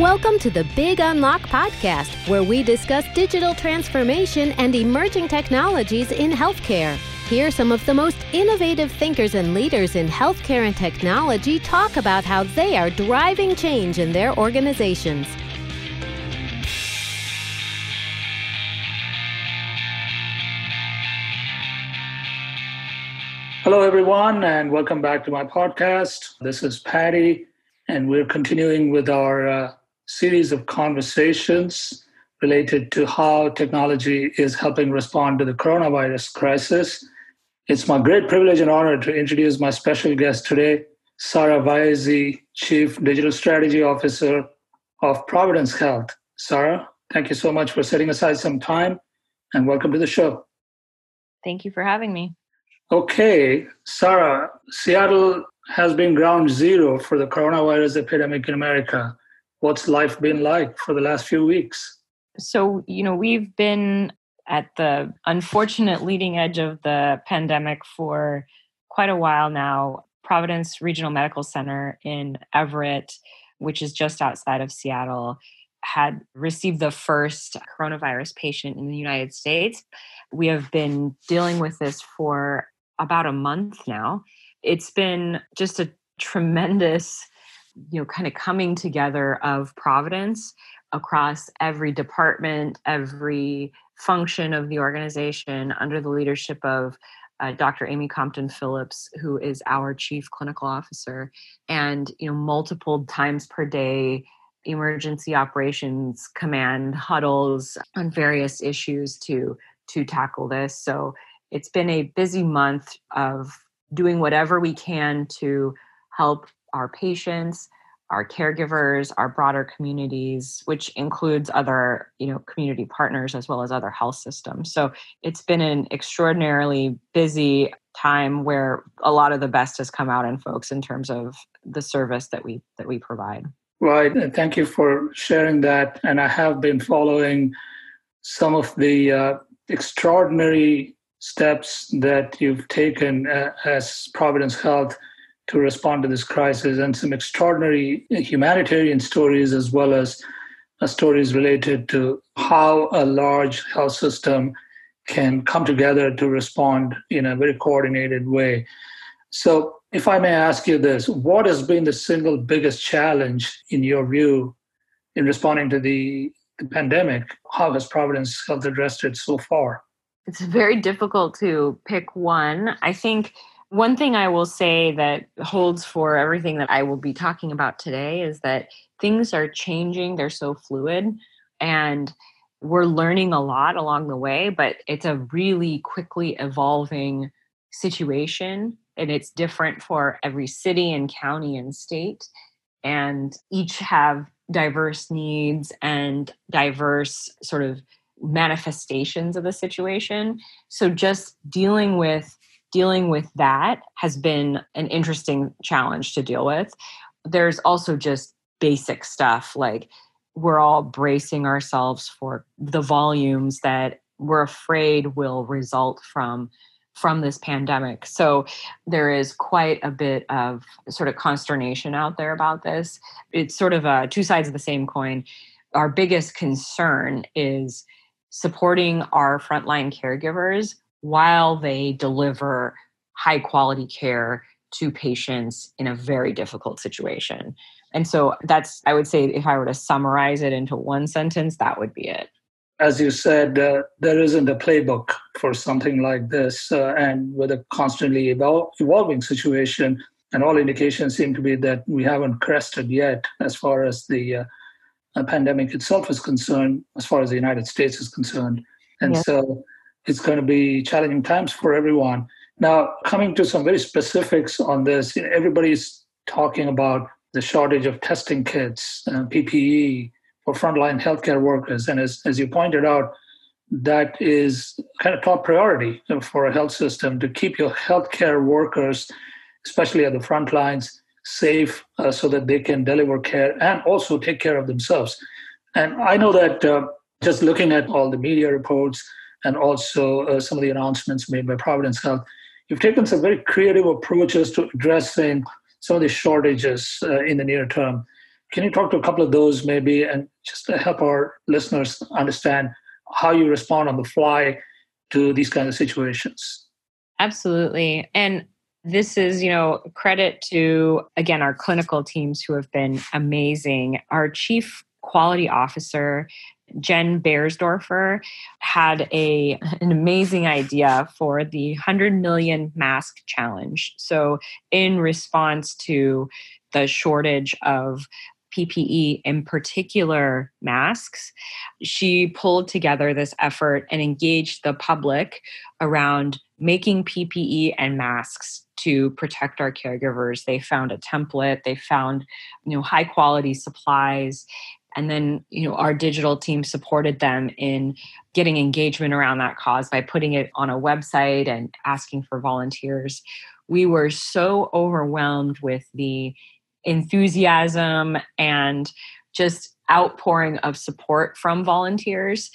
Welcome to the Big Unlock podcast, where we discuss digital transformation and emerging technologies in healthcare. Hear some of the most innovative thinkers and leaders in healthcare and technology talk about how they are driving change in their organizations. Hello, everyone, and welcome back to my podcast. This is Paddy, and we're continuing with our uh, series of conversations related to how technology is helping respond to the coronavirus crisis. It's my great privilege and honor to introduce my special guest today, Sara Vaezy, Chief Digital Strategy Officer of Providence Health. Sara, thank you so much for setting aside some time and welcome to the show. Thank you for having me. Okay, Sara, Seattle has been ground zero for the coronavirus epidemic in America what's life been like for the last few weeks? So, you know, we've been at the unfortunate leading edge of the pandemic for quite a while now. Providence Regional Medical Center in Everett, which is just outside of Seattle, had received the first coronavirus patient in the United States. We have been dealing with this for about a month now. It's been just a tremendous you know kind of coming together of providence across every department every function of the organization under the leadership of uh, dr amy compton phillips who is our chief clinical officer and you know multiple times per day emergency operations command huddles on various issues to to tackle this. So it's been a busy month of doing whatever we can to help our patients, our caregivers, our broader communities, which includes other, you know, community partners as well as other health systems. So it's been an extraordinarily busy time where a lot of the best has come out in folks in terms of the service that we that we provide. Right. Thank you for sharing that. And I have been following some of the uh, extraordinary steps that you've taken uh, as Providence Health to respond to this crisis and some extraordinary humanitarian stories as well as uh, stories related to how a large health system can come together to respond in a very coordinated way. So, if I may ask you this, what has been the single biggest challenge in your view in responding to the, the pandemic? How has Providence Health addressed it so far? It's very difficult to pick one. I think one thing I will say that holds for everything that I will be talking about today is that things are changing, they're so fluid, and we're learning a lot along the way, but it's a really quickly evolving situation and it's different for every city and county and state and each have diverse needs and diverse sort of manifestations of the situation. So just dealing with dealing with that has been an interesting challenge to deal with. There's also just basic stuff like we're all bracing ourselves for the volumes that we're afraid will result from from this pandemic. So there is quite a bit of sort of consternation out there about this. It's sort of a two sides of the same coin. Our biggest concern is supporting our frontline caregivers while they deliver high quality care to patients in a very difficult situation. And so that's, I would say, if I were to summarize it into one sentence, that would be it. As you said, uh, there isn't a playbook for something like this. Uh, and with a constantly evol- evolving situation, and all indications seem to be that we haven't crested yet as far as the uh, pandemic itself is concerned, as far as the United States is concerned. And so it's going to be challenging times for everyone. Now, coming to some very specifics on this, everybody's talking about the shortage of testing kits, and PPE for frontline healthcare workers. And as, as you pointed out, that is kind of top priority for a health system to keep your healthcare workers, especially at the front lines, safe uh, so that they can deliver care and also take care of themselves. And I know that uh, just looking at all the media reports, and also uh, some of the announcements made by Providence Health, you've taken some very creative approaches to addressing some of the shortages uh, in the near term. Can you talk to a couple of those maybe and just to help our listeners understand how you respond on the fly to these kind of situations? Absolutely. And this is, you know, credit to, again, our clinical teams who have been amazing. Our chief quality officer Jen Beiersdorfer had a an amazing idea for the 100 million mask challenge. So in response to the shortage of PPE, in particular masks, she pulled together this effort and engaged the public around making PPE and masks to protect our caregivers. They found a template, they found you know high quality supplies and then you know our digital team supported them in getting engagement around that cause by putting it on a website and asking for volunteers. We were so overwhelmed with the enthusiasm and just outpouring of support from volunteers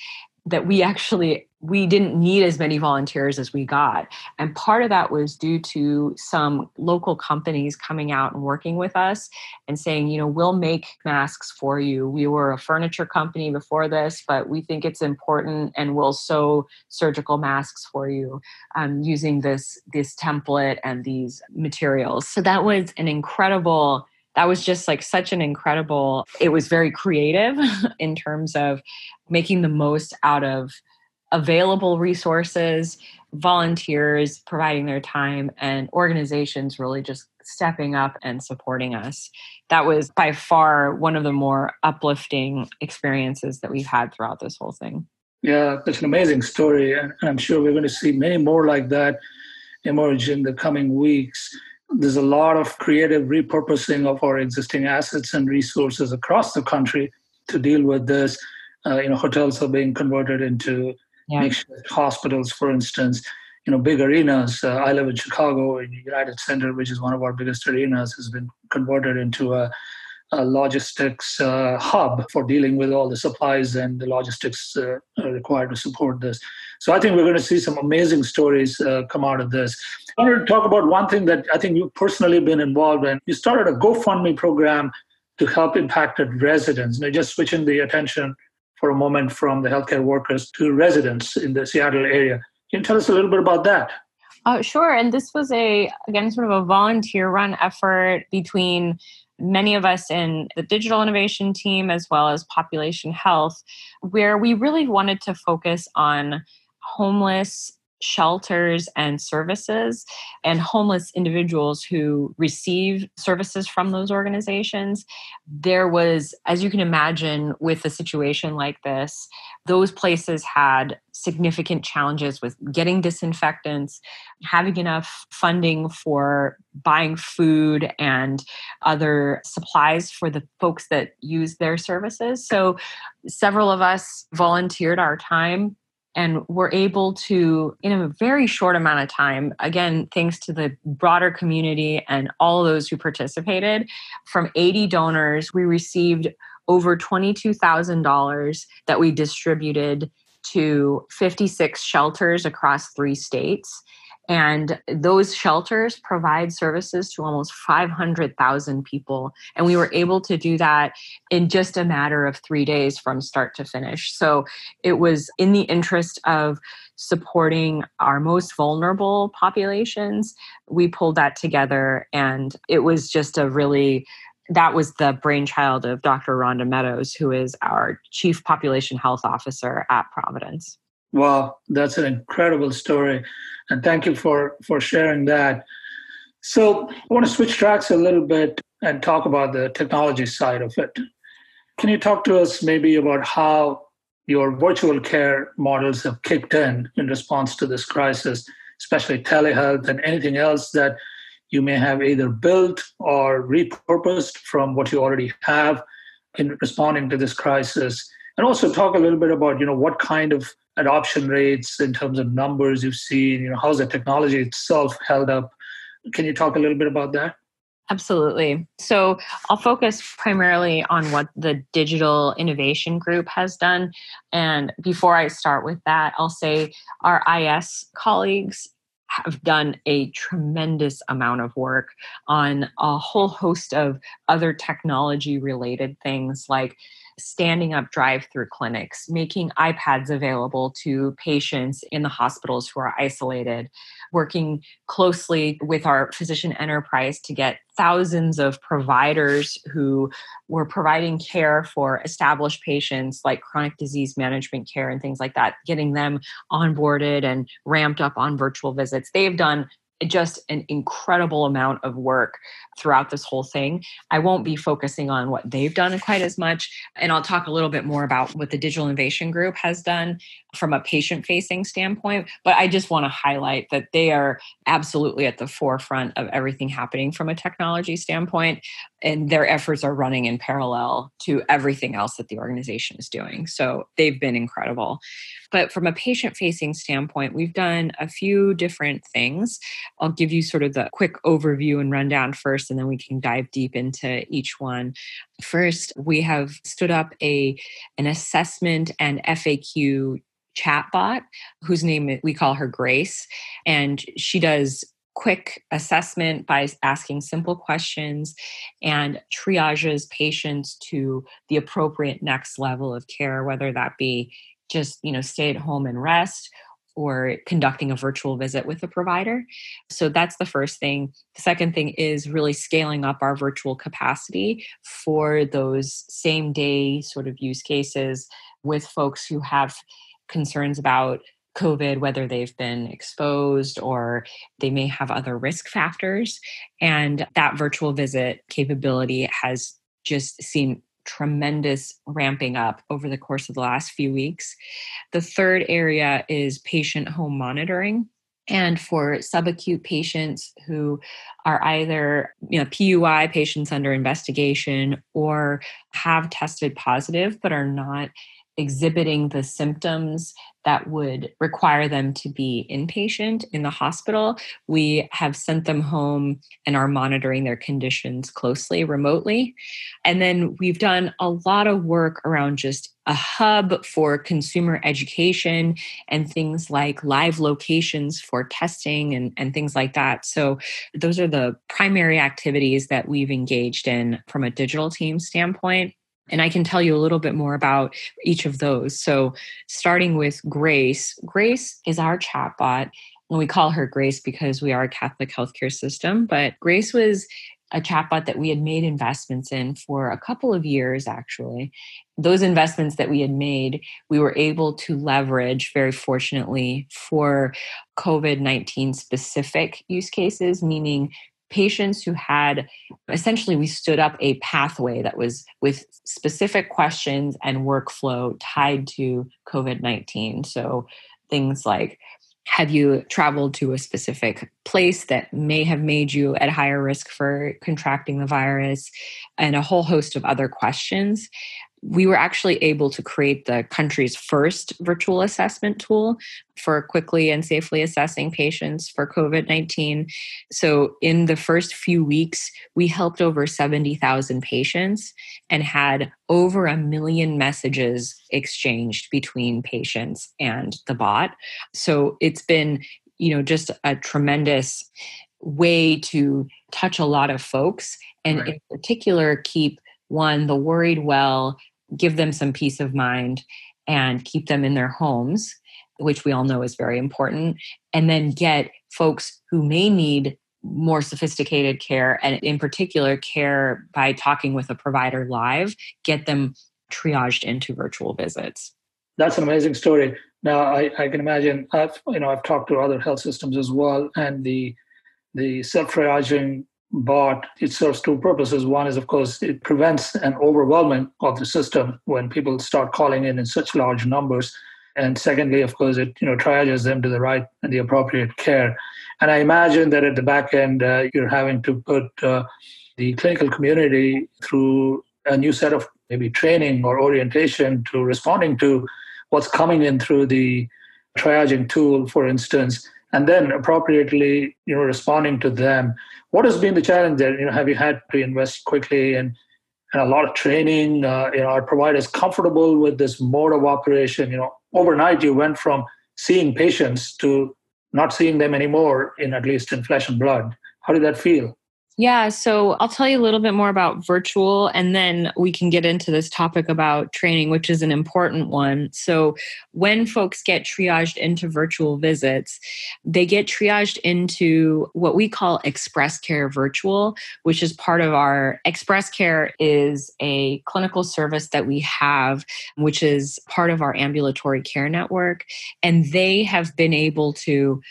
that we actually we didn't need as many volunteers as we got. And part of that was due to some local companies coming out and working with us and saying you know we'll make masks for you. We were a furniture company before this but we think it's important and we'll sew surgical masks for you um, using this this template and these materials. So that was an incredible that was just like such an incredible it was very creative in terms of making the most out of available resources volunteers providing their time and organizations really just stepping up and supporting us. That was by far one of the more uplifting experiences that we've had throughout this whole thing. Yeah that's an amazing story and i'm sure we're going to see many more like that emerge in the coming weeks there's a lot of creative repurposing of our existing assets and resources across the country to deal with this. Uh, you know, hotels are being converted into yeah. makeshift hospitals, for instance. You know, big arenas. Uh, I live in Chicago, and United Center, which is one of our biggest arenas, has been converted into a, a logistics uh, hub for dealing with all the supplies and the logistics uh, required to support this. So I think we're going to see some amazing stories uh, come out of this. I wanted to talk about one thing that I think you've personally been involved in. You started a GoFundMe program to help impacted residents. Now, just switching the attention for a moment from the healthcare workers to residents in the Seattle area. Can you tell us a little bit about that? Uh, sure. And this was a, again, sort of a volunteer run effort between many of us in the digital innovation team as well as population health, where we really wanted to focus on homeless shelters and services and homeless individuals who receive services from those organizations. There was, as you can imagine, with a situation like this, those places had significant challenges with getting disinfectants, having enough funding for buying food and other supplies for the folks that use their services. So, several of us volunteered our time and we're able to in a very short amount of time again thanks to the broader community and all those who participated from 80 donors we received over $22,000 that we distributed to 56 shelters across three states and those shelters provide services to almost 500,000 people. And we were able to do that in just a matter of three days from start to finish. So it was in the interest of supporting our most vulnerable populations. We pulled that together, and it was just a really that was the brainchild of Dr. Rhonda Medows, who is our Chief Population Health Officer at Providence. Wow, that's an incredible story. And thank you for, for sharing that. So I want to switch tracks a little bit and talk about the technology side of it. Can you talk to us maybe about how your virtual care models have kicked in in response to this crisis, especially telehealth and anything else that you may have either built or repurposed from what you already have in responding to this crisis? And also talk a little bit about, you know, what kind of adoption rates in terms of numbers you've seen you know how's the technology itself held up can you talk a little bit about that Absolutely. So I'll focus primarily on what the digital innovation group has done. And before I start with that, I'll say our IS colleagues have done a tremendous amount of work on a whole host of other technology related things like standing up drive through clinics, making iPads available to patients in the hospitals who are isolated, working closely with our physician enterprise to get thousands of providers who were providing care for established patients like chronic disease management care and things like that, getting them onboarded and ramped up on virtual visits. They've done just an incredible amount of work throughout this whole thing. I won't be focusing on what they've done quite as much. And I'll talk a little bit more about what the Digital Innovation Group has done from a patient facing standpoint. But I just want to highlight that they are absolutely at the forefront of everything happening from a technology standpoint. And their efforts are running in parallel to everything else that the organization is doing. So they've been incredible. But from a patient facing standpoint, we've done a few different things. I'll give you sort of the quick overview and rundown first, and then we can dive deep into each one. First, we have stood up a an assessment and FAQ chatbot whose name we call her Grace, and she does quick assessment by asking simple questions and triages patients to the appropriate next level of care whether that be just you know stay at home and rest or conducting a virtual visit with a provider. So that's the first thing. The second thing is really scaling up our virtual capacity for those same day sort of use cases with folks who have concerns about COVID, whether they've been exposed or they may have other risk factors. And that virtual visit capability has just seen tremendous ramping up over the course of the last few weeks. The third area is patient home monitoring. And for subacute patients who are either you know, PUI patients under investigation or have tested positive but are not exhibiting the symptoms that would require them to be inpatient in the hospital, we have sent them home and are monitoring their conditions closely remotely. And then we've done a lot of work around just a hub for consumer education and things like live locations for testing and, and things like that. So, those are the primary activities that we've engaged in from a digital team standpoint. And I can tell you a little bit more about each of those. So, starting with Grace, Grace is our chatbot. And we call her Grace because we are a Catholic healthcare system. But Grace was a chatbot that we had made investments in for a couple of years, actually. Those investments that we had made, we were able to leverage very fortunately for COVID 19 specific use cases, meaning patients who had essentially we stood up a pathway that was with specific questions and workflow tied to covid-19 so things like have you traveled to a specific place that may have made you at higher risk for contracting the virus? And a whole host of other questions we were actually able to create the country's first virtual assessment tool for quickly and safely assessing patients for COVID 19. So, in the first few weeks, we helped over 70,000 patients and had over a million messages exchanged between patients and the bot. So, it's been you know just a tremendous way to touch a lot of folks and right. in particular keep one, the worried well, give them some peace of mind and keep them in their homes, which we all know is very important, and then get folks who may need more sophisticated care and in particular care by talking with a provider live get them triaged into virtual visits. That's an amazing story. Now I, I, can imagine i've you know i've talked to other health systems as well and the the self triaging but it serves two purposes. One is, of course, it prevents an overwhelming of the system when people start calling in in such large numbers. And secondly, of course, it you know triages them to the right and the appropriate care. And I imagine that at the back end, uh, you're having to put uh, the clinical community through a new set of maybe training or orientation to responding to what's coming in through the triaging tool, for instance, and then appropriately, you know, responding to them. What has been the challenge there? You know, have you had to invest quickly and, and a lot of training? Uh, you know, are providers comfortable with this mode of operation? You know, overnight you went from seeing patients to not seeing them anymore in at least in flesh and blood. How did that feel? Yeah, so I'll tell you a little bit more about virtual and then we can get into this topic about training, which is an important one. So, when folks get triaged into virtual visits, they get triaged into what we call Express Care Virtual, which is part of our Express Care is a clinical service that we have, which is part of our ambulatory care network. And they have been able to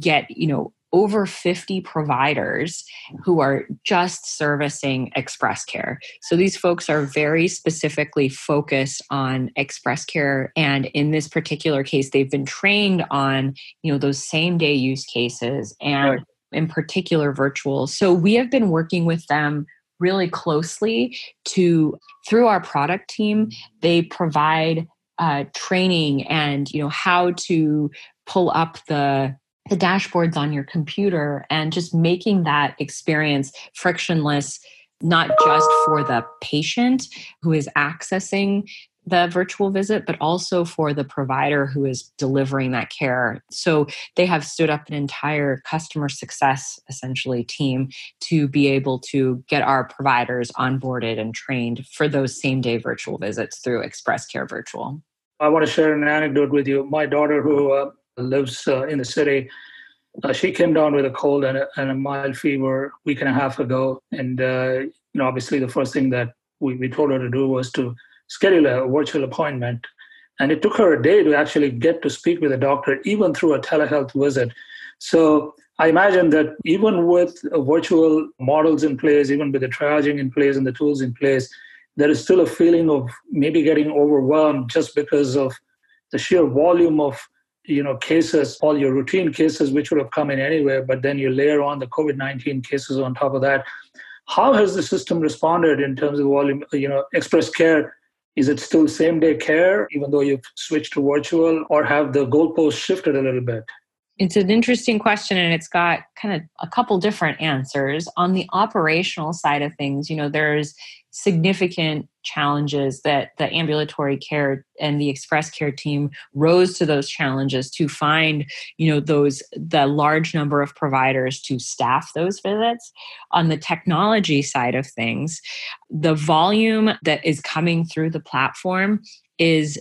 get, you know, over 50 providers who are just servicing express care. So these folks are very specifically focused on express care and in this particular case they've been trained on, you know, those same day use cases and right. in particular virtual. So we have been working with them really closely to through our product team they provide uh, training and you know how to pull up the the dashboards on your computer and just making that experience frictionless not just for the patient who is accessing the virtual visit, but also for the provider who is delivering that care. So they have stood up an entire customer success essentially team to be able to get our providers onboarded and trained for those same day virtual visits through Express Care Virtual. I want to share an anecdote with you. My daughter, who uh, lives uh, in the city. Uh, she came down with a cold and a, and a, mild fever a week and a half ago. And, uh, you know, obviously the first thing that we, we told her to do was to schedule a virtual appointment. And it took her a day to actually get to speak with a doctor, even through a telehealth visit. So I imagine that even with virtual models in place, even with the triaging in place and the tools in place, there is still a feeling of maybe getting overwhelmed just because of the sheer volume of you know cases all your routine cases which would have come in anywhere but then you layer on the covid-19 cases on top of that. How has the system responded in terms of volume you know express care? Is it still same day care even though you've switched to virtual or have the goalposts shifted a little bit? It's an interesting question and it's got kind of a couple different answers. On the operational side of things you know there's significant challenges that the ambulatory care and the express care team rose to those challenges to find you know those the large number of providers to staff those visits. On the technology side of things the volume that is coming through the platform is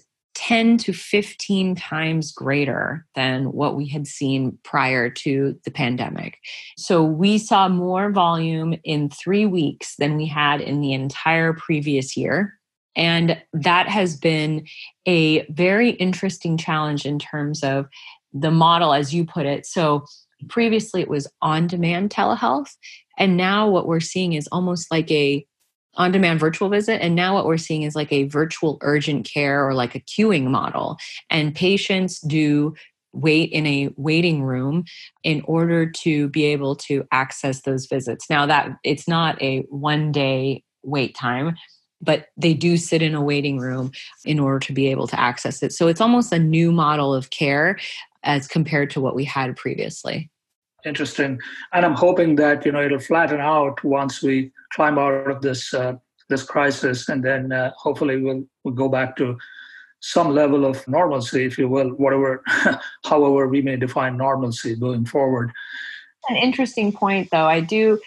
10 to 15 times greater than what we had seen prior to the pandemic. So we saw more volume in three weeks than we had in the entire previous year. And that has been a very interesting challenge in terms of the model, as you put it. So previously it was on demand telehealth. And now what we're seeing is almost like a on demand virtual visit. And now what we're seeing is like a virtual urgent care or like a queuing model. And patients do wait in a waiting room in order to be able to access those visits. Now that it's not a one day wait time, but they do sit in a waiting room in order to be able to access it. So it's almost a new model of care as compared to what we had previously. Interesting. And I'm hoping that, you know, it'll flatten out once we climb out of this uh, this crisis, and then uh, hopefully we'll we'll go back to some level of normalcy, if you will, whatever, however we may define normalcy going forward. An interesting point, though. I do.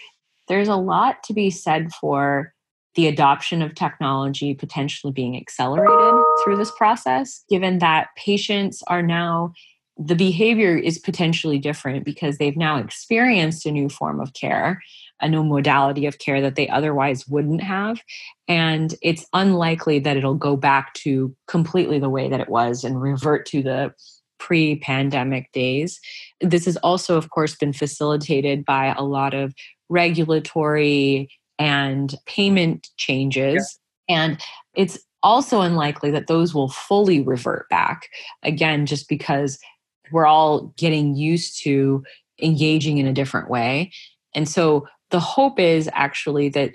There's a lot to be said for the adoption of technology potentially being accelerated through this process, given that patients are now the behavior is potentially different because they've now experienced a new form of care, a new modality of care that they otherwise wouldn't have. And it's unlikely that it'll go back to completely the way that it was and revert to the pre pandemic days. This has also, of course, been facilitated by a lot of regulatory and payment changes. Yeah. And it's also unlikely that those will fully revert back again just because we're all getting used to engaging in a different way. And so the hope is actually that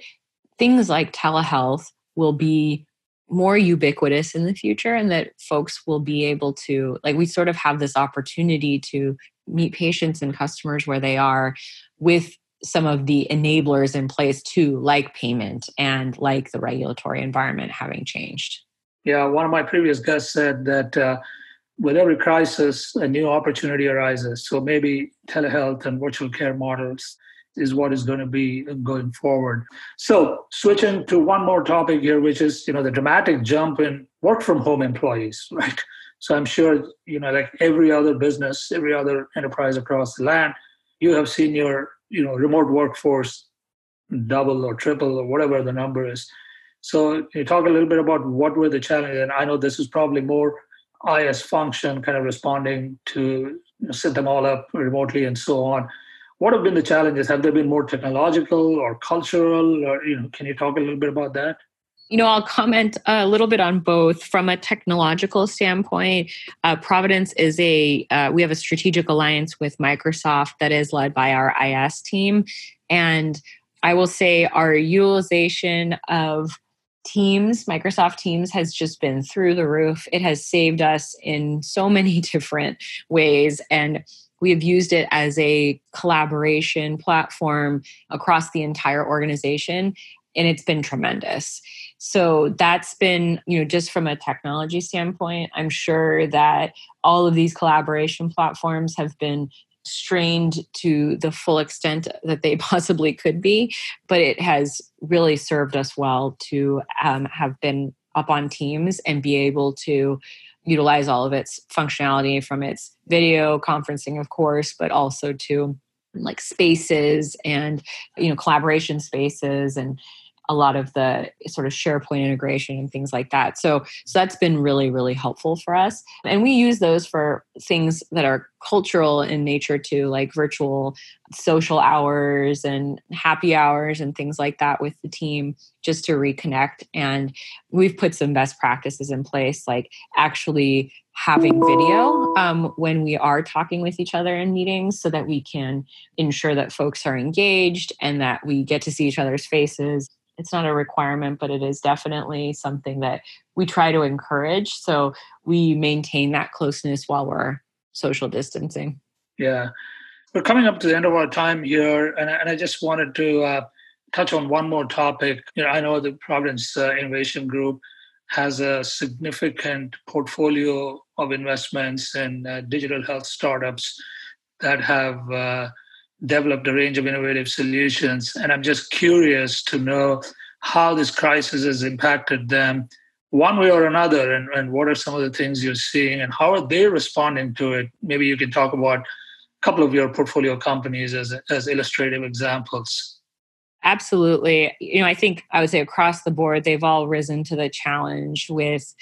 things like telehealth will be more ubiquitous in the future and that folks will be able to like we sort of have this opportunity to meet patients and customers where they are with some of the enablers in place too like payment and like the regulatory environment having changed yeah one of my previous guests said that uh, with every crisis, a new opportunity arises. So maybe telehealth and virtual care models is what is going to be going forward. So switching to one more topic here, which is you know the dramatic jump in work from home employees, right? So I'm sure you know like every other business, every other enterprise across the land, you have seen your you know remote workforce double or triple or whatever the number is. So you talk a little bit about what were the challenges, and I know this is probably more IS function kind of responding to you know, set them all up remotely and so on. What have been the challenges? Have they been more technological or cultural? Or you know, can you talk a little bit about that? You know, I'll comment a little bit on both. From a technological standpoint, uh, Providence is a uh, we have a strategic alliance with Microsoft that is led by our IS team, and I will say our utilization of Teams, Microsoft Teams has just been through the roof. It has saved us in so many different ways. And we have used it as a collaboration platform across the entire organization. And it's been tremendous. So that's been, you know, just from a technology standpoint, I'm sure that all of these collaboration platforms have been strained to the full extent that they possibly could be, but it has really served us well to um, have been up on teams and be able to utilize all of its functionality from its video conferencing, of course, but also to like spaces and you know collaboration spaces and a lot of the sort of SharePoint integration and things like that. So, so that's been really, really helpful for us. And we use those for things that are cultural in nature too, like virtual social hours and happy hours and things like that with the team just to reconnect. And we've put some best practices in place, like actually having video um, when we are talking with each other in meetings so that we can ensure that folks are engaged and that we get to see each other's faces it's not a requirement, but it is definitely something that we try to encourage. So we maintain that closeness while we're social distancing. Yeah. We're coming up to the end of our time here, and, and I just wanted to uh, touch on one more topic. You know, I know the Providence uh, Innovation Group has a significant portfolio of investments in uh, digital health startups that have uh, developed a range of innovative solutions. And I'm just curious to know how this crisis has impacted them one way or another and, and what are some of the things you're seeing and how are they responding to it? Maybe you can talk about a couple of your portfolio companies as, as illustrative examples. Absolutely. You know i think i would say across the board they've all risen to the challenge with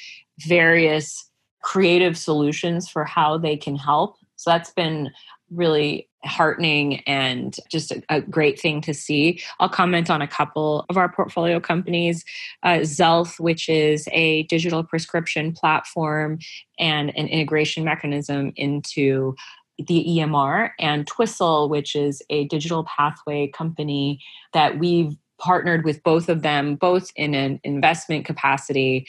various creative solutions for how they can help. So that's been really heartening and just a, a, great thing to see. I'll comment on a couple of our portfolio companies. Uh, Xealth, which is a digital prescription platform and an integration mechanism into the EMR, and Twistle, which is a digital pathway company that we've partnered with both of them, both in an investment capacity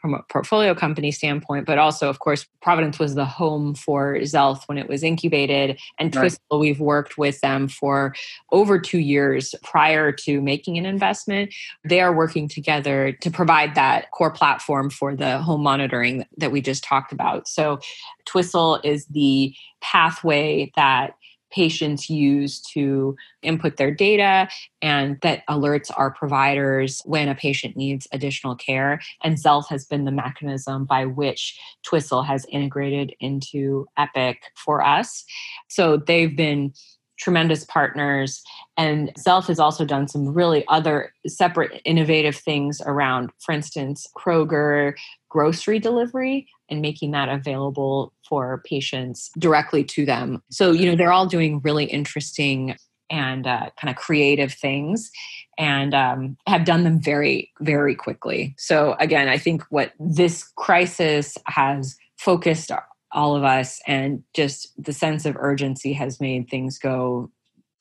from a portfolio company standpoint, but also, of course, Providence was the home for Xealth when it was incubated. And right. Twistle, we've worked with them for over two years prior to making an investment. They are working together to provide that core platform for the home monitoring that we just talked about. So, Twistle is the pathway that patients use to input their data and that alerts our providers when a patient needs additional care. And Xealth has been the mechanism by which Twistle has integrated into Epic for us. So they've been tremendous partners. And Xealth has also done some really other separate innovative things around, for instance, Kroger grocery delivery and making that available for patients directly to them. So, you know, they're all doing really interesting and uh, kind of creative things and um, have done them very, very quickly. So, again, I think what this crisis has focused all of us and just the sense of urgency has made things go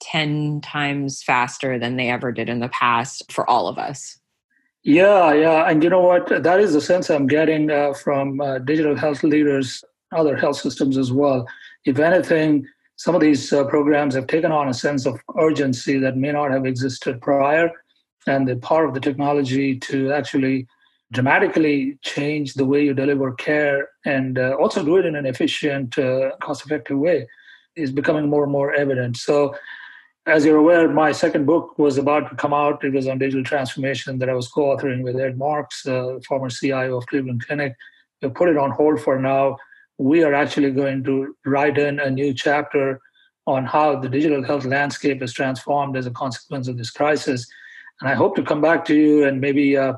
10 times faster than they ever did in the past for all of us. Yeah, yeah. And you know what? That is the sense I'm getting uh, from uh, digital health leaders, other health systems as well. If anything, some of these uh, programs have taken on a sense of urgency that may not have existed prior. And the power of the technology to actually dramatically change the way you deliver care and uh, also do it in an efficient, uh, cost effective way is becoming more and more evident. So, as you're aware, my second book was about to come out. It was on digital transformation that I was co authoring with Ed Marx, uh, former CIO of Cleveland Clinic. We put it on hold for now. We are actually going to write in a new chapter on how the digital health landscape is transformed as a consequence of this crisis. And I hope to come back to you and maybe uh,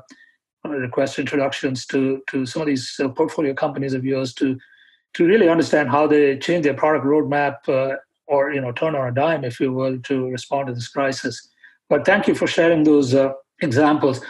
request introductions to, to some of these uh, portfolio companies of yours to, to really understand how they change their product roadmap uh, or you know turn on a dime, if you will, to respond to this crisis. But thank you for sharing those uh, examples.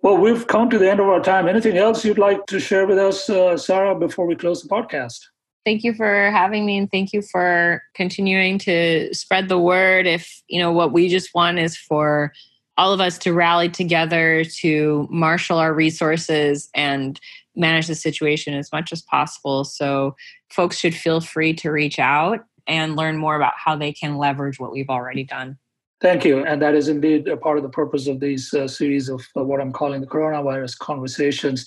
Well, we've come to the end of our time. Anything else you'd like to share with us, uh, Sara, before we close the podcast? thank you for having me and thank you for continuing to spread the word if you know what we just want is for all of us to rally together to marshal our resources and manage the situation as much as possible so folks should feel free to reach out and learn more about how they can leverage what we've already done Thank you. And that is indeed a part of the purpose of these uh, series of uh, what I'm calling the coronavirus conversations.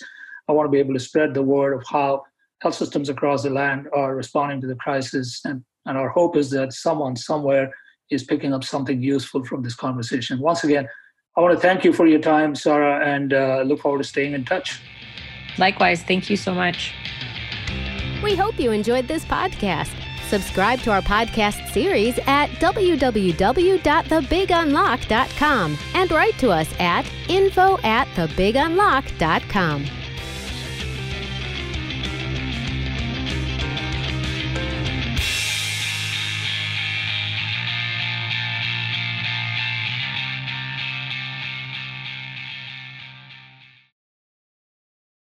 I want to be able to spread the word of how health systems across the land are responding to the crisis. And, and our hope is that someone somewhere is picking up something useful from this conversation. Once again, I want to thank you for your time, Sara, and uh, look forward to staying in touch. Likewise, thank you so much. We hope you enjoyed this podcast. Subscribe to our podcast series at www.thebigunlock.com and write to us at info at thebigunlock.com.